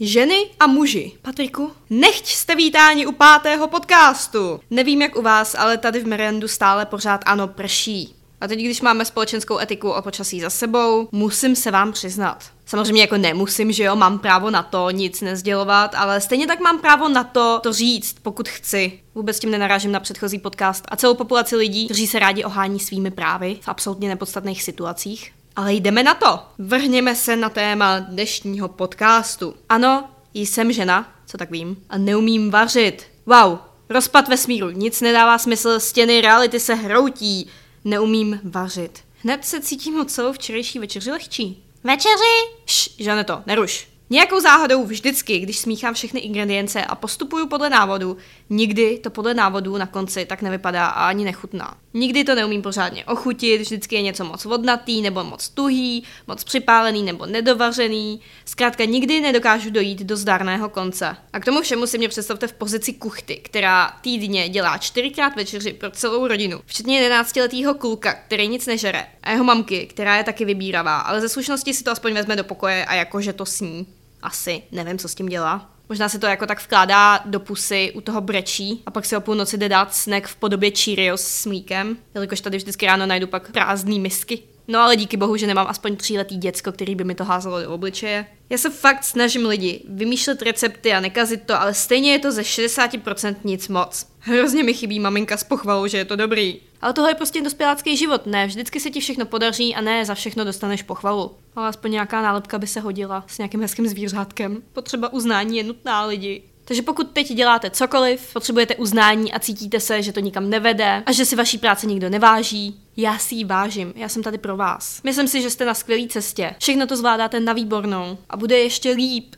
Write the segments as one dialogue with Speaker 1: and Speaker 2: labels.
Speaker 1: Ženy a muži. Patriku, nechť jste vítáni u pátého podcastu. Nevím jak u vás, ale tady v Merendu stále pořád ano prší. A teď, když máme společenskou etiku o počasí za sebou, musím se vám přiznat. Samozřejmě jako nemusím, že jo, mám právo na to nic nezdělovat, ale stejně tak mám právo na to to říct, pokud chci. Vůbec tím nenarážím na předchozí podcast a celou populaci lidí, kteří se rádi ohání svými právy v absolutně nepodstatných situacích. Ale jdeme na to. Vrhněme se na téma dnešního podcastu. Ano, jsem žena, co tak vím, a neumím vařit. Wow, rozpad vesmíru, nic nedává smysl, stěny reality se hroutí. Neumím vařit. Hned se cítím o celou včerejší večeři lehčí. Večeři? Š, to, neruš. Nějakou záhadou vždycky, když smíchám všechny ingredience a postupuju podle návodu, nikdy to podle návodu na konci tak nevypadá a ani nechutná. Nikdy to neumím pořádně ochutit, vždycky je něco moc vodnatý nebo moc tuhý, moc připálený nebo nedovařený. Zkrátka nikdy nedokážu dojít do zdárného konce. A k tomu všemu si mě představte v pozici kuchty, která týdně dělá čtyřikrát večeři pro celou rodinu, včetně 11-letého kluka, který nic nežere, a jeho mamky, která je taky vybíravá, ale ze slušnosti si to aspoň vezme do pokoje a jakože to sní. Asi, nevím, co s tím dělá. Možná se to jako tak vkládá do pusy, u toho brečí a pak si o půlnoci jde dát snack v podobě Cheerios s mlíkem, jelikož tady vždycky ráno najdu pak prázdný misky. No ale díky bohu, že nemám aspoň tříletý děcko, který by mi to házelo do obličeje. Já se fakt snažím lidi vymýšlet recepty a nekazit to, ale stejně je to ze 60% nic moc. Hrozně mi chybí maminka s pochvalou, že je to dobrý. Ale tohle je prostě dospělácký život, ne? Vždycky se ti všechno podaří a ne za všechno dostaneš pochvalu. Ale aspoň nějaká nálepka by se hodila s nějakým hezkým zvířátkem. Potřeba uznání je nutná lidi. Takže pokud teď děláte cokoliv, potřebujete uznání a cítíte se, že to nikam nevede a že si vaší práce nikdo neváží, já si ji vážím, já jsem tady pro vás. Myslím si, že jste na skvělé cestě. Všechno to zvládáte na výbornou a bude ještě líp.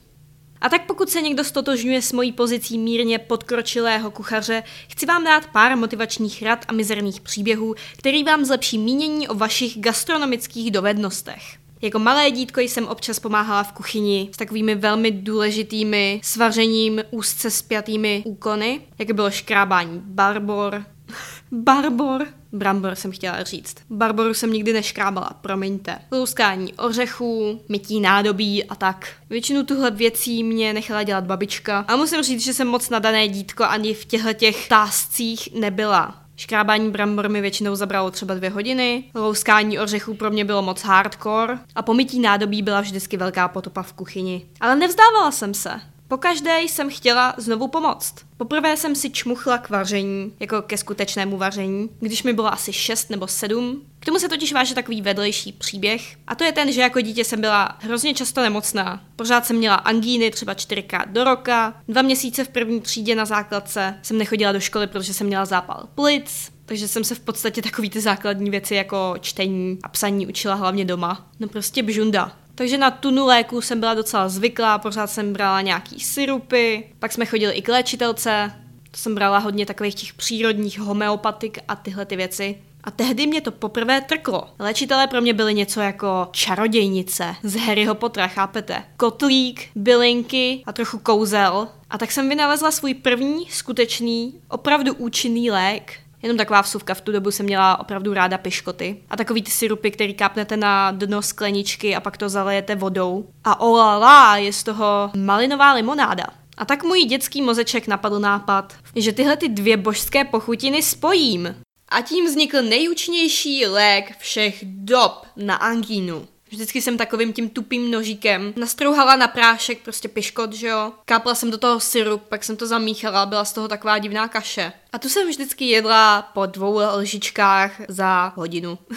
Speaker 1: A tak pokud se někdo stotožňuje s mojí pozicí mírně podkročilého kuchaře, chci vám dát pár motivačních rad a mizerných příběhů, který vám zlepší mínění o vašich gastronomických dovednostech. Jako malé dítko jsem občas pomáhala v kuchyni s takovými velmi důležitými svařením úzce spjatými úkony, jako bylo škrábání barbor, barbor, brambor jsem chtěla říct. Barboru jsem nikdy neškrábala, promiňte. Louskání ořechů, mytí nádobí a tak. Většinu tuhle věcí mě nechala dělat babička a musím říct, že jsem moc nadané dítko ani v těchto těch táscích nebyla. Škrábání brambor mi většinou zabralo třeba dvě hodiny, louskání ořechů pro mě bylo moc hardcore a pomytí nádobí byla vždycky velká potopa v kuchyni. Ale nevzdávala jsem se. Pokaždé jsem chtěla znovu pomoct. Poprvé jsem si čmuchla k vaření, jako ke skutečnému vaření, když mi bylo asi 6 nebo 7. K tomu se totiž váže takový vedlejší příběh. A to je ten, že jako dítě jsem byla hrozně často nemocná. Pořád jsem měla angíny třeba čtyřikrát do roka. Dva měsíce v první třídě na základce jsem nechodila do školy, protože jsem měla zápal plic. Takže jsem se v podstatě takový ty základní věci jako čtení a psaní učila hlavně doma. No prostě bžunda. Takže na tunu léku jsem byla docela zvyklá, pořád jsem brala nějaký syrupy, pak jsme chodili i k léčitelce, to jsem brala hodně takových těch přírodních homeopatik a tyhle ty věci. A tehdy mě to poprvé trklo. Léčitelé pro mě byly něco jako čarodějnice z Harryho Pottera, chápete? Kotlík, bylinky a trochu kouzel. A tak jsem vynalezla svůj první skutečný, opravdu účinný lék, Jenom taková vsuvka, v tu dobu jsem měla opravdu ráda piškoty. A takový ty syrupy, který kápnete na dno skleničky a pak to zalejete vodou. A olala, je z toho malinová limonáda. A tak můj dětský mozeček napadl nápad, že tyhle ty dvě božské pochutiny spojím. A tím vznikl nejúčinnější lék všech dob na angínu. Vždycky jsem takovým tím tupým nožíkem nastrouhala na prášek prostě piškot, že jo. Kápla jsem do toho syrup, pak jsem to zamíchala, byla z toho taková divná kaše. A tu jsem vždycky jedla po dvou lžičkách za hodinu.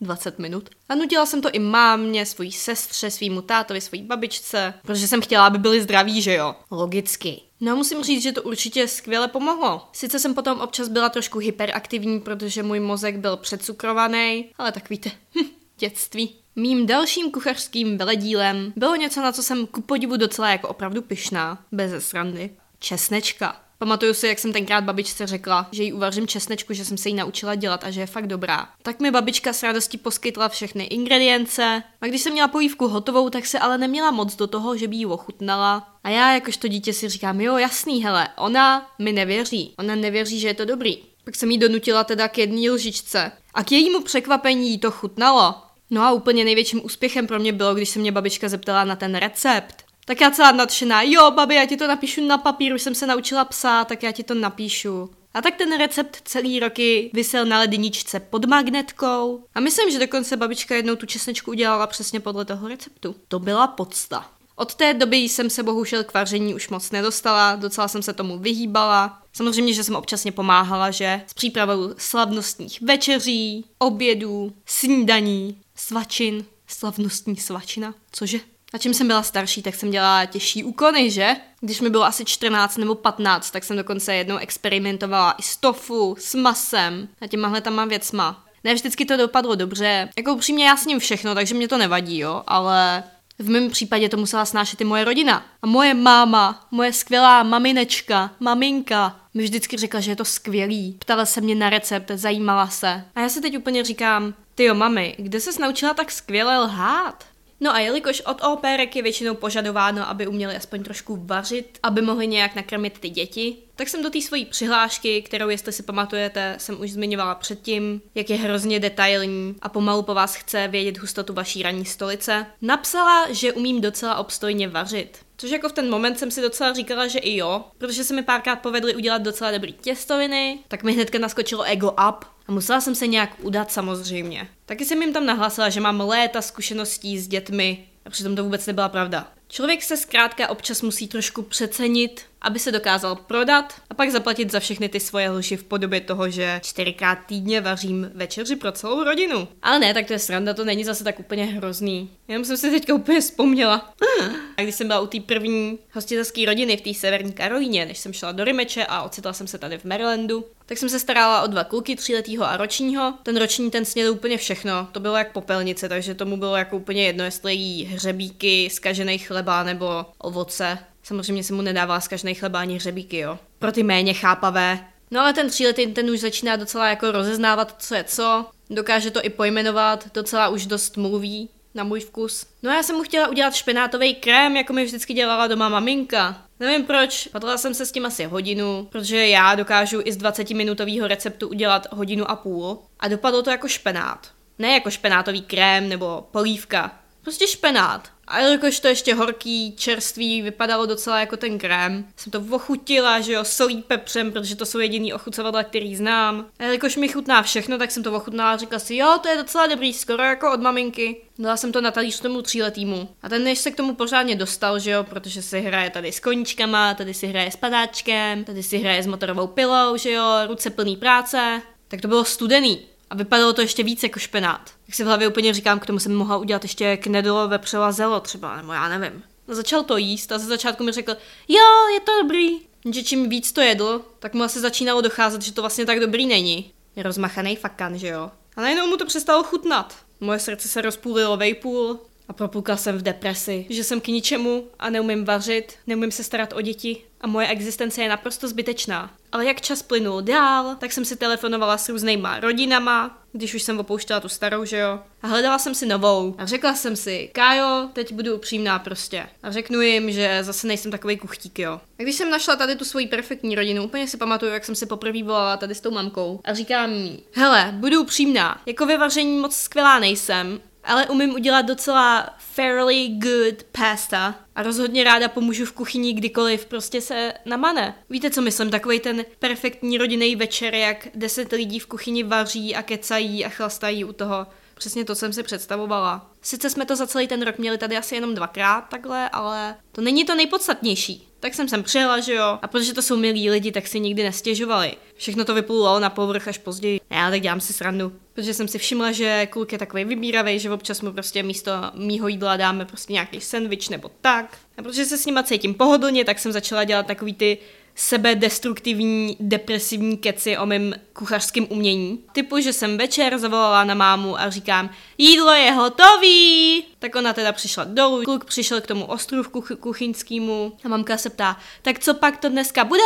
Speaker 1: 20 minut. A nutila jsem to i mámě, svojí sestře, svýmu tátovi, svojí babičce, protože jsem chtěla, aby byli zdraví, že jo? Logicky. No musím říct, že to určitě skvěle pomohlo. Sice jsem potom občas byla trošku hyperaktivní, protože můj mozek byl předcukrovaný, ale tak víte, dětství. Mým dalším kuchařským veledílem bylo něco, na co jsem ku podivu docela jako opravdu pyšná, bez srandy. Česnečka. Pamatuju si, jak jsem tenkrát babičce řekla, že jí uvařím česnečku, že jsem se jí naučila dělat a že je fakt dobrá. Tak mi babička s radostí poskytla všechny ingredience a když jsem měla polívku hotovou, tak se ale neměla moc do toho, že by ji ochutnala. A já jakožto dítě si říkám, jo jasný, hele, ona mi nevěří, ona nevěří, že je to dobrý. Pak jsem jí donutila teda k jedné lžičce. A k jejímu překvapení jí to chutnalo. No a úplně největším úspěchem pro mě bylo, když se mě babička zeptala na ten recept. Tak já celá nadšená, jo, babi, já ti to napíšu na papír, už jsem se naučila psát, tak já ti to napíšu. A tak ten recept celý roky vysel na ledničce pod magnetkou. A myslím, že dokonce babička jednou tu česnečku udělala přesně podle toho receptu. To byla podsta. Od té doby jsem se bohužel k vaření už moc nedostala, docela jsem se tomu vyhýbala. Samozřejmě, že jsem občasně pomáhala, že s přípravou slavnostních večeří, obědů, snídaní, svačin, slavnostní svačina, cože? A čím jsem byla starší, tak jsem dělala těžší úkony, že? Když mi bylo asi 14 nebo 15, tak jsem dokonce jednou experimentovala i s tofu, s masem a těmahle tam věcma. Ne vždycky to dopadlo dobře, jako upřímně já s ním všechno, takže mě to nevadí, jo, ale v mém případě to musela snášet i moje rodina. A moje máma, moje skvělá maminečka, maminka, mi vždycky řekla, že je to skvělý. Ptala se mě na recept, zajímala se. A já se teď úplně říkám, ty jo mami, kde se naučila tak skvěle lhát? No a jelikož od opérek je většinou požadováno, aby uměli aspoň trošku vařit, aby mohli nějak nakrmit ty děti, tak jsem do té svojí přihlášky, kterou, jestli si pamatujete, jsem už zmiňovala předtím, jak je hrozně detailní a pomalu po vás chce vědět hustotu vaší ranní stolice, napsala, že umím docela obstojně vařit. Což jako v ten moment jsem si docela říkala, že i jo, protože se mi párkrát povedly udělat docela dobrý těstoviny, tak mi hnedka naskočilo ego up a musela jsem se nějak udat samozřejmě. Taky jsem jim tam nahlásila, že mám léta zkušeností s dětmi a přitom to vůbec nebyla pravda. Člověk se zkrátka občas musí trošku přecenit, aby se dokázal prodat a pak zaplatit za všechny ty svoje lži v podobě toho, že čtyřikrát týdně vařím večeři pro celou rodinu. Ale ne, tak to je sranda, to není zase tak úplně hrozný. Jenom jsem si teďka úplně vzpomněla. A když jsem byla u té první hostitelské rodiny v té severní Karolíně, než jsem šla do Rimeče a ocitla jsem se tady v Marylandu, tak jsem se starala o dva kluky, tříletýho a ročního. Ten roční ten snědl úplně všechno, to bylo jak popelnice, takže tomu bylo jako úplně jedno, jestli jí hřebíky, skažený chleba nebo ovoce. Samozřejmě se mu nedává skažený chleba ani hřebíky, jo. Pro ty méně chápavé. No ale ten tříletý ten už začíná docela jako rozeznávat, co je co, dokáže to i pojmenovat, docela už dost mluví, na můj vkus. No a já jsem mu chtěla udělat špenátový krém, jako mi vždycky dělala doma maminka. Nevím proč, padla jsem se s tím asi hodinu, protože já dokážu i z 20 minutového receptu udělat hodinu a půl. A dopadlo to jako špenát. Ne jako špenátový krém nebo polívka. Prostě špenát. A jelikož to ještě horký, čerstvý, vypadalo docela jako ten krém, jsem to ochutila, že jo, solí pepřem, protože to jsou jediný ochucovadla, který znám. A jelikož mi chutná všechno, tak jsem to ochutnala a řekla si, jo, to je docela dobrý, skoro jako od maminky. Dala jsem to na talíř tomu tříletýmu. A ten než se k tomu pořádně dostal, že jo, protože si hraje tady s koníčkama, tady si hraje s padáčkem, tady si hraje s motorovou pilou, že jo, ruce plný práce, tak to bylo studený. A vypadalo to ještě víc jako špenát. Jak si v hlavě úplně říkám, k tomu jsem mohla udělat ještě knedlo, vepřelo a zelo třeba, nebo já nevím. No, začal to jíst a ze začátku mi řekl, jo, je to dobrý. Že čím víc to jedl, tak mu asi začínalo docházet, že to vlastně tak dobrý není. Je rozmachaný fakan, že jo. A najednou mu to přestalo chutnat. Moje srdce se rozpůlilo vejpůl a propukla jsem v depresi, že jsem k ničemu a neumím vařit, neumím se starat o děti a moje existence je naprosto zbytečná. Ale jak čas plynul dál, tak jsem si telefonovala s různýma rodinama, když už jsem opouštěla tu starou, že jo. A hledala jsem si novou. A řekla jsem si, Kájo, teď budu upřímná prostě. A řeknu jim, že zase nejsem takový kuchtík, jo. A když jsem našla tady tu svoji perfektní rodinu, úplně si pamatuju, jak jsem se poprvé volala tady s tou mamkou. A říkám jí, hele, budu upřímná, jako ve vaření moc skvělá nejsem, ale umím udělat docela fairly good pasta a rozhodně ráda pomůžu v kuchyni kdykoliv prostě se namane. Víte, co myslím? Takový ten perfektní rodinný večer, jak deset lidí v kuchyni vaří a kecají a chlastají u toho. Přesně to jsem si představovala. Sice jsme to za celý ten rok měli tady asi jenom dvakrát takhle, ale to není to nejpodstatnější. Tak jsem sem přijela, že jo, a protože to jsou milí lidi, tak si nikdy nestěžovali. Všechno to vyplulo na povrch až později. Já tak dělám si srandu. Protože jsem si všimla, že kluk je takový vybíravý, že občas mu prostě místo mýho jídla dáme prostě nějaký sendvič nebo tak. A protože se s nima cítím pohodlně, tak jsem začala dělat takový ty sebedestruktivní, depresivní keci o mém kuchařském umění. Typu, že jsem večer zavolala na mámu a říkám, jídlo je hotový! Tak ona teda přišla dolů, kluk přišel k tomu ostrůvku kuchyňskému a mamka se ptá, tak co pak to dneska bude?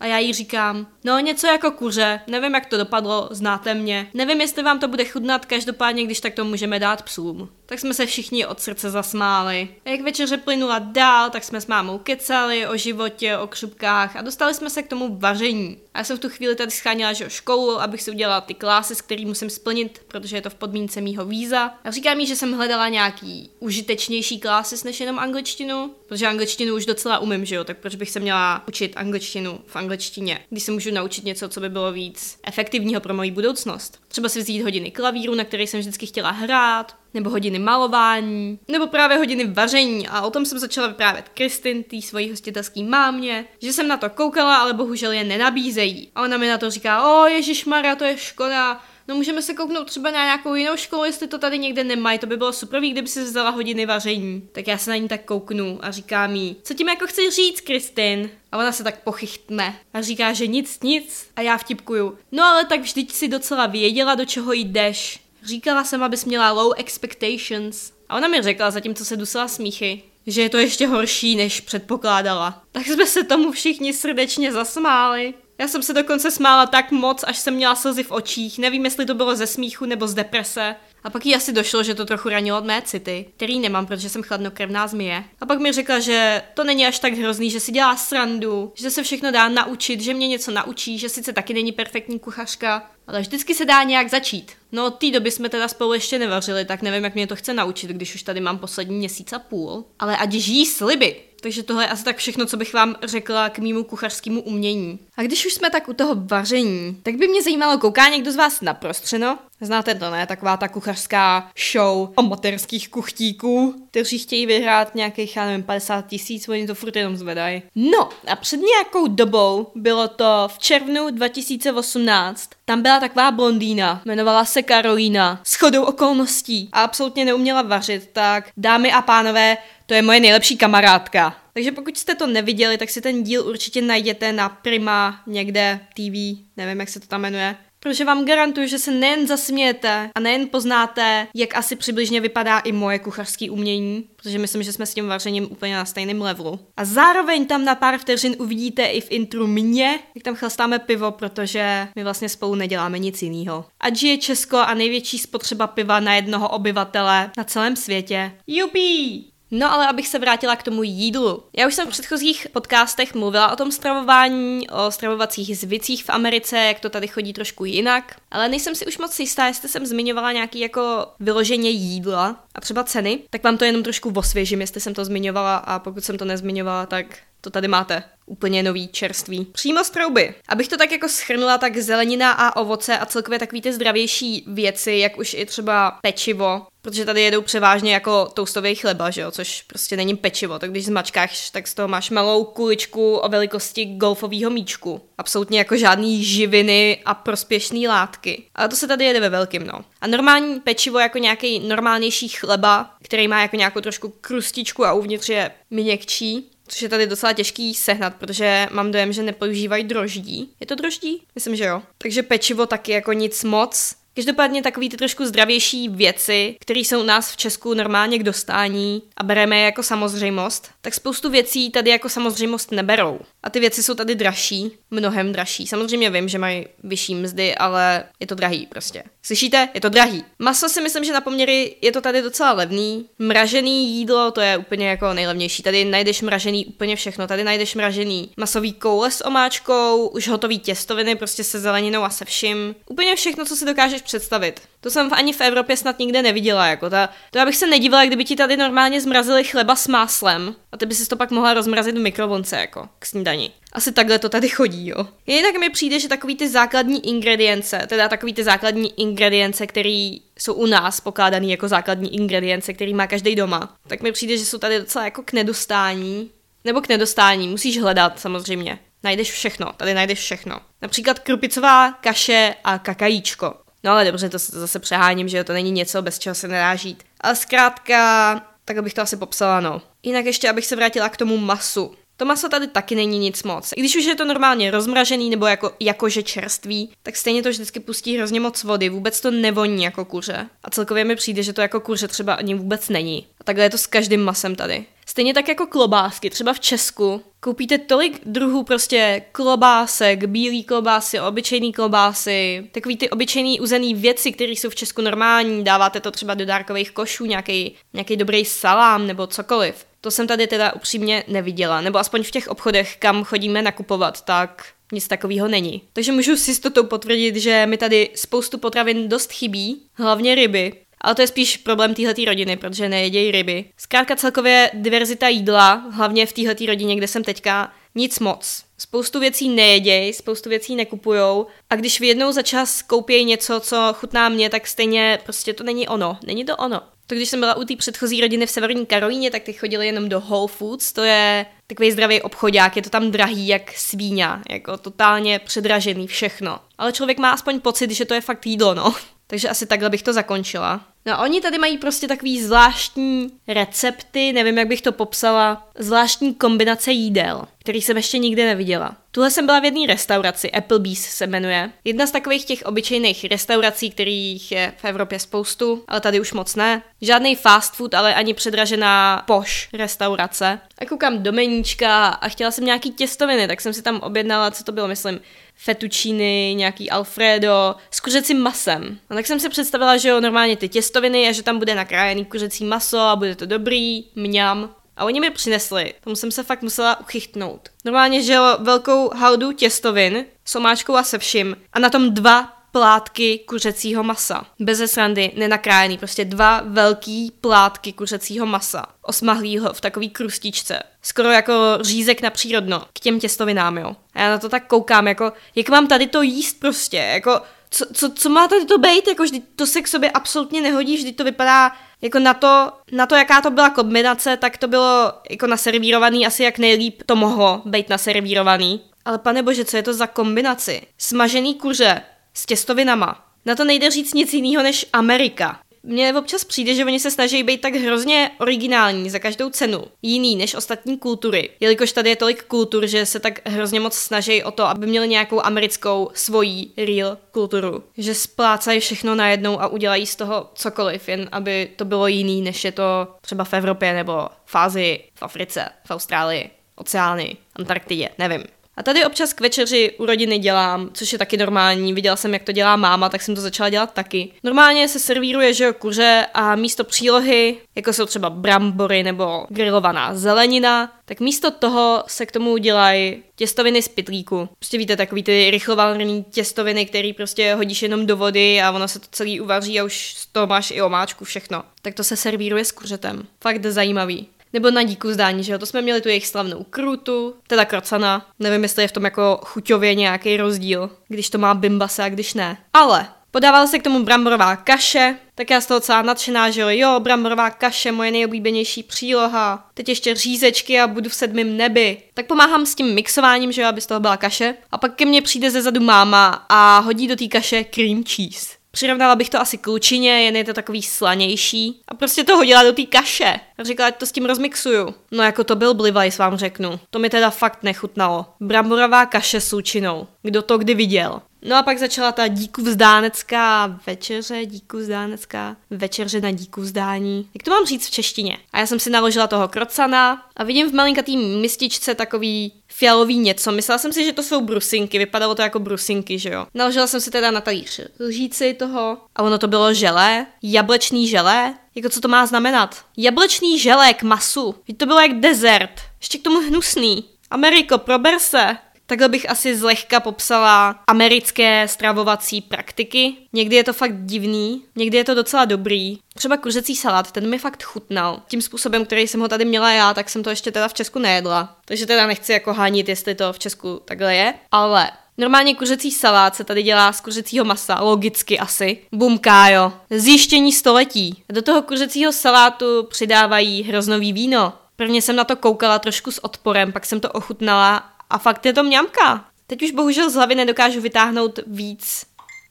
Speaker 1: A já jí říkám, no něco jako kuře, nevím jak to dopadlo, znáte mě, nevím jestli vám to bude chutnat, každopádně když tak to můžeme dát psům. Tak jsme se všichni od srdce zasmáli. A jak večeře plynula dál, tak jsme s mámou kecali o životě, o křupkách a dostali jsme se k tomu vaření. A já jsem v tu chvíli tady scháněla že školu, abych si udělala ty klásy, s který musím splnit, protože je to v podmínce mýho víza. A říká mi, že jsem hledala nějaký užitečnější klásy než jenom angličtinu, protože angličtinu už docela umím, že jo, tak proč bych se měla učit angličtinu v angličtině, když se můžu naučit něco, co by bylo víc efektivního pro moji budoucnost. Třeba si vzít hodiny klavíru, na který jsem vždycky chtěla hrát, nebo hodiny malování, nebo právě hodiny vaření a o tom jsem začala vyprávět Kristin, tý svojí hostitelský mámě, že jsem na to koukala, ale bohužel je nenabízejí. A ona mi na to říká, o Ježíš Maria, to je škoda, no můžeme se kouknout třeba na nějakou jinou školu, jestli to tady někde nemají, to by bylo super, kdyby si vzala hodiny vaření. Tak já se na ní tak kouknu a říká mi, co tím jako chceš říct, Kristin? A ona se tak pochychtne a říká, že nic, nic. A já vtipkuju, no ale tak vždyť si docela věděla, do čeho jdeš. Říkala jsem, abys měla low expectations. A ona mi řekla, zatímco se dusila smíchy, že je to ještě horší, než předpokládala. Tak jsme se tomu všichni srdečně zasmáli. Já jsem se dokonce smála tak moc, až jsem měla slzy v očích. Nevím, jestli to bylo ze smíchu nebo z deprese. A pak jí asi došlo, že to trochu ranilo od mé city, který nemám, protože jsem chladnokrevná zmije. A pak mi řekla, že to není až tak hrozný, že si dělá srandu, že se všechno dá naučit, že mě něco naučí, že sice taky není perfektní kuchařka, ale vždycky se dá nějak začít. No od té doby jsme teda spolu ještě nevařili, tak nevím, jak mě to chce naučit, když už tady mám poslední měsíc a půl. Ale ať žijí sliby. Takže tohle je asi tak všechno, co bych vám řekla k mýmu kuchařskému umění. A když už jsme tak u toho vaření, tak by mě zajímalo, kouká někdo z vás na prostřeno? Znáte to, ne? Taková ta kuchařská show amatérských kuchtíků, kteří chtějí vyhrát nějakých, já nevím, 50 tisíc, oni to furt jenom zvedají. No a před nějakou dobou, bylo to v červnu 2018, tam byla taková blondýna, jmenovala se Karolína, s chodou okolností a absolutně neuměla vařit, tak dámy a pánové, to je moje nejlepší kamarádka. Takže pokud jste to neviděli, tak si ten díl určitě najděte na Prima někde TV, nevím, jak se to tam jmenuje. Protože vám garantuju, že se nejen zasmějete a nejen poznáte, jak asi přibližně vypadá i moje kuchařské umění, protože myslím, že jsme s tím vařením úplně na stejném levelu. A zároveň tam na pár vteřin uvidíte i v intru mě, jak tam chlastáme pivo, protože my vlastně spolu neděláme nic jiného. Ať je Česko a největší spotřeba piva na jednoho obyvatele na celém světě. Jupi! No ale abych se vrátila k tomu jídlu. Já už jsem v předchozích podcastech mluvila o tom stravování, o stravovacích zvicích v Americe, jak to tady chodí trošku jinak, ale nejsem si už moc jistá, jestli jsem zmiňovala nějaký jako vyloženě jídla a třeba ceny, tak vám to jenom trošku osvěžím, jestli jsem to zmiňovala a pokud jsem to nezmiňovala, tak to tady máte. Úplně nový, čerstvý. Přímo z trouby. Abych to tak jako schrnula, tak zelenina a ovoce a celkově takový ty zdravější věci, jak už i třeba pečivo, protože tady jedou převážně jako toustový chleba, že jo, což prostě není pečivo, tak když zmačkáš, tak z toho máš malou kuličku o velikosti golfového míčku. Absolutně jako žádný živiny a prospěšné látky. Ale to se tady jede ve velkým, no. A normální pečivo jako nějaký normálnější chleba, který má jako nějakou trošku krustičku a uvnitř je měkčí, což je tady docela těžký sehnat, protože mám dojem, že nepoužívají droždí. Je to droždí? Myslím, že jo. Takže pečivo taky jako nic moc. Každopádně takový ty trošku zdravější věci, které jsou u nás v Česku normálně k dostání a bereme je jako samozřejmost, tak spoustu věcí tady jako samozřejmost neberou. A ty věci jsou tady dražší, mnohem dražší. Samozřejmě vím, že mají vyšší mzdy, ale je to drahý prostě. Slyšíte? Je to drahý. Maso si myslím, že na poměry je to tady docela levný. Mražený jídlo, to je úplně jako nejlevnější. Tady najdeš mražený úplně všechno. Tady najdeš mražený masový koule s omáčkou, už hotový těstoviny prostě se zeleninou a se vším. Úplně všechno, co si dokážeš představit. To jsem ani v Evropě snad nikde neviděla. Jako ta, to já bych se nedívala, kdyby ti tady normálně zmrazili chleba s máslem a ty by si to pak mohla rozmrazit v mikrovlnce jako k snídani. Asi takhle to tady chodí, jo. Jinak mi přijde, že takový ty základní ingredience, teda takový ty základní ingredience, které jsou u nás pokládaný jako základní ingredience, který má každý doma, tak mi přijde, že jsou tady docela jako k nedostání. Nebo k nedostání, musíš hledat samozřejmě. Najdeš všechno, tady najdeš všechno. Například krupicová kaše a kakajíčko. No ale dobře, to zase přeháním, že to není něco, bez čeho se nedá žít. Ale zkrátka, tak bych to asi popsala, no. Jinak ještě, abych se vrátila k tomu masu. To maso tady taky není nic moc. I když už je to normálně rozmražený nebo jako, jakože čerstvý, tak stejně to vždycky pustí hrozně moc vody, vůbec to nevoní jako kuře. A celkově mi přijde, že to jako kuře třeba ani vůbec není. A takhle je to s každým masem tady. Stejně tak jako klobásky, třeba v Česku. Koupíte tolik druhů prostě klobásek, bílý klobásy, obyčejný klobásy, takový ty obyčejný uzený věci, které jsou v Česku normální, dáváte to třeba do dárkových košů, nějaký, dobrý salám nebo cokoliv. To jsem tady teda upřímně neviděla, nebo aspoň v těch obchodech, kam chodíme nakupovat, tak nic takového není. Takže můžu si s to potvrdit, že mi tady spoustu potravin dost chybí, hlavně ryby. Ale to je spíš problém téhleté rodiny, protože nejedějí ryby. Zkrátka celkově diverzita jídla, hlavně v téhleté rodině, kde jsem teďka, nic moc. Spoustu věcí nejedějí, spoustu věcí nekupujou a když v jednou za čas koupějí něco, co chutná mě, tak stejně prostě to není ono. Není to ono. To když jsem byla u té předchozí rodiny v Severní Karolíně, tak ty chodili jenom do Whole Foods, to je takový zdravý obchodák, je to tam drahý jak svíňa, jako totálně předražený všechno. Ale člověk má aspoň pocit, že to je fakt jídlo, no. Takže asi takhle bych to zakončila. No a oni tady mají prostě takový zvláštní recepty, nevím, jak bych to popsala, zvláštní kombinace jídel, který jsem ještě nikdy neviděla. Tuhle jsem byla v jedné restauraci, Applebee's se jmenuje. Jedna z takových těch obyčejných restaurací, kterých je v Evropě spoustu, ale tady už moc ne. Žádný fast food, ale ani předražená poš restaurace. A koukám do meníčka a chtěla jsem nějaký těstoviny, tak jsem si tam objednala, co to bylo, myslím, fettuccini, nějaký alfredo s kuřecím masem. No tak jsem si představila, že jo, normálně ty těstoviny a že tam bude nakrájený kuřecí maso a bude to dobrý, mňam. A oni mi přinesli, tomu jsem se fakt musela uchychtnout. Normálně, že jo, velkou haudu těstovin s omáčkou a se vším a na tom dva plátky kuřecího masa. Bez srandy, nenakrájený, prostě dva velký plátky kuřecího masa. Osmahlýho v takový krustičce. Skoro jako řízek na přírodno k těm těstovinám, jo. A já na to tak koukám, jako, jak mám tady to jíst prostě, jako, co, co, co má tady to být, jako vždy to se k sobě absolutně nehodí, vždy to vypadá jako na to, na to, jaká to byla kombinace, tak to bylo jako naservírovaný asi jak nejlíp to mohlo být naservírovaný. Ale pane bože, co je to za kombinaci? Smažený kuře s těstovinama. Na to nejde říct nic jiného než Amerika. Mně občas přijde, že oni se snaží být tak hrozně originální za každou cenu, jiný než ostatní kultury. Jelikož tady je tolik kultur, že se tak hrozně moc snaží o to, aby měli nějakou americkou svojí real kulturu. Že splácají všechno najednou a udělají z toho cokoliv, jen aby to bylo jiný, než je to třeba v Evropě nebo v Ázii, v Africe, v Austrálii, oceány, Antarktidě, nevím. A tady občas k večeři u rodiny dělám, což je taky normální. Viděla jsem, jak to dělá máma, tak jsem to začala dělat taky. Normálně se servíruje, že jo, kuře a místo přílohy, jako jsou třeba brambory nebo grilovaná zelenina, tak místo toho se k tomu dělají těstoviny z pitlíku. Prostě víte, takový ty rychlovalný těstoviny, který prostě hodíš jenom do vody a ono se to celý uvaří a už z toho máš i omáčku, všechno. Tak to se servíruje s kuřetem. Fakt zajímavý. Nebo na díku zdání, že jo, to jsme měli tu jejich slavnou krutu, teda krocana. Nevím, jestli je v tom jako chuťově nějaký rozdíl, když to má bimbase a když ne. Ale Podávala se k tomu bramborová kaše, tak já z toho celá nadšená, že jo, jo, bramborová kaše, moje nejoblíbenější příloha. Teď ještě řízečky a budu v sedmém nebi. Tak pomáhám s tím mixováním, že jo, aby z toho byla kaše. A pak ke mně přijde ze zadu máma a hodí do té kaše cream cheese. Přirovnala bych to asi k lučině, jen je to takový slanější. A prostě to hodila do té kaše. A říkala, ať to s tím rozmixuju. No jako to byl blivajs, vám řeknu. To mi teda fakt nechutnalo. Bramborová kaše s lučinou. Kdo to kdy viděl? No a pak začala ta díku vzdánecká večeře, díku vzdánecká večeře na díku vzdání. Jak to mám říct v češtině? A já jsem si naložila toho krocana a vidím v malinkatý mističce takový fialový něco. Myslela jsem si, že to jsou brusinky, vypadalo to jako brusinky, že jo. Naložila jsem si teda na talíř lžíci toho a ono to bylo želé, jablečný želé. Jako co to má znamenat? Jablečný želé k masu. To bylo jak dezert. Ještě k tomu hnusný. Ameriko, prober se. Takhle bych asi zlehka popsala americké stravovací praktiky. Někdy je to fakt divný, někdy je to docela dobrý. Třeba kuřecí salát, ten mi fakt chutnal. Tím způsobem, který jsem ho tady měla já, tak jsem to ještě teda v Česku nejedla. Takže teda nechci jako hánit, jestli to v Česku takhle je. Ale Normálně kuřecí salát se tady dělá z kuřecího masa, logicky asi. Bumkájo. Zjištění století. Do toho kuřecího salátu přidávají hroznový víno. Prvně jsem na to koukala trošku s odporem, pak jsem to ochutnala a fakt je to mňamka. Teď už bohužel z hlavy nedokážu vytáhnout víc.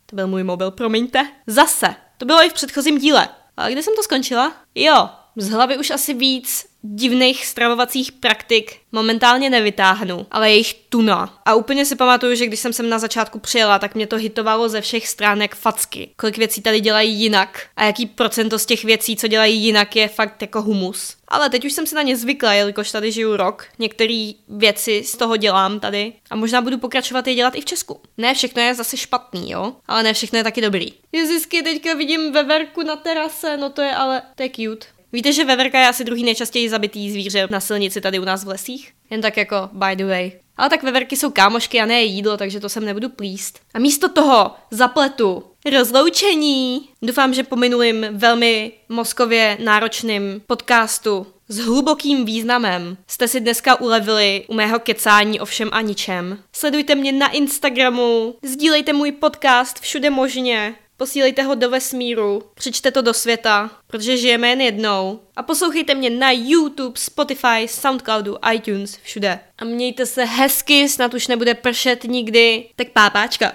Speaker 1: To byl můj mobil, promiňte. Zase. To bylo i v předchozím díle. Ale kde jsem to skončila? Jo, Z hlavy už asi víc divných stravovacích praktik momentálně nevytáhnu, ale jejich tuna. A úplně si pamatuju, že když jsem sem na začátku přijela, tak mě to hitovalo ze všech stránek facky. Kolik věcí tady dělají jinak a jaký procento z těch věcí, co dělají jinak, je fakt jako humus. Ale teď už jsem si na ně zvykla, jelikož tady žiju rok. Některé věci z toho dělám tady a možná budu pokračovat je dělat i v Česku. Ne všechno je zase špatný, jo, ale ne všechno je taky dobrý. Ježisky, teďka vidím veverku na terase, no to je ale, to je cute. Víte, že veverka je asi druhý nejčastěji zabitý zvíře na silnici tady u nás v lesích? Jen tak jako by the way. Ale tak veverky jsou kámošky a ne jídlo, takže to sem nebudu plíst. A místo toho zapletu rozloučení. Doufám, že po minulým velmi mozkově náročným podcastu s hlubokým významem jste si dneska ulevili u mého kecání o všem a ničem. Sledujte mě na Instagramu, sdílejte můj podcast všude možně, Posílejte ho do vesmíru, přečte to do světa, protože žijeme jen jednou. A poslouchejte mě na YouTube, Spotify, Soundcloudu, iTunes, všude. A mějte se hezky, snad už nebude pršet nikdy. Tak pápáčka.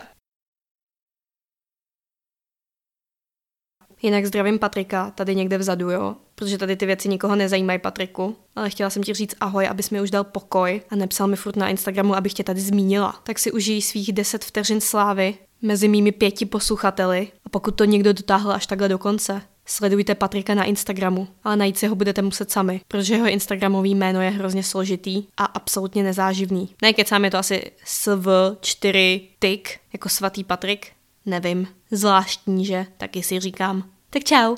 Speaker 1: Jinak zdravím Patrika, tady někde vzadu, jo? Protože tady ty věci nikoho nezajímají, Patriku. Ale chtěla jsem ti říct ahoj, abys mi už dal pokoj a nepsal mi furt na Instagramu, abych tě tady zmínila. Tak si užij svých 10 vteřin slávy mezi mými pěti posluchateli a pokud to někdo dotáhl až takhle do konce, sledujte Patrika na Instagramu, ale najít si ho budete muset sami, protože jeho Instagramový jméno je hrozně složitý a absolutně nezáživný. Ne, kecám je to asi SV4 tik, jako svatý Patrik, nevím, zvláštní, že, taky si říkám. Tak čau.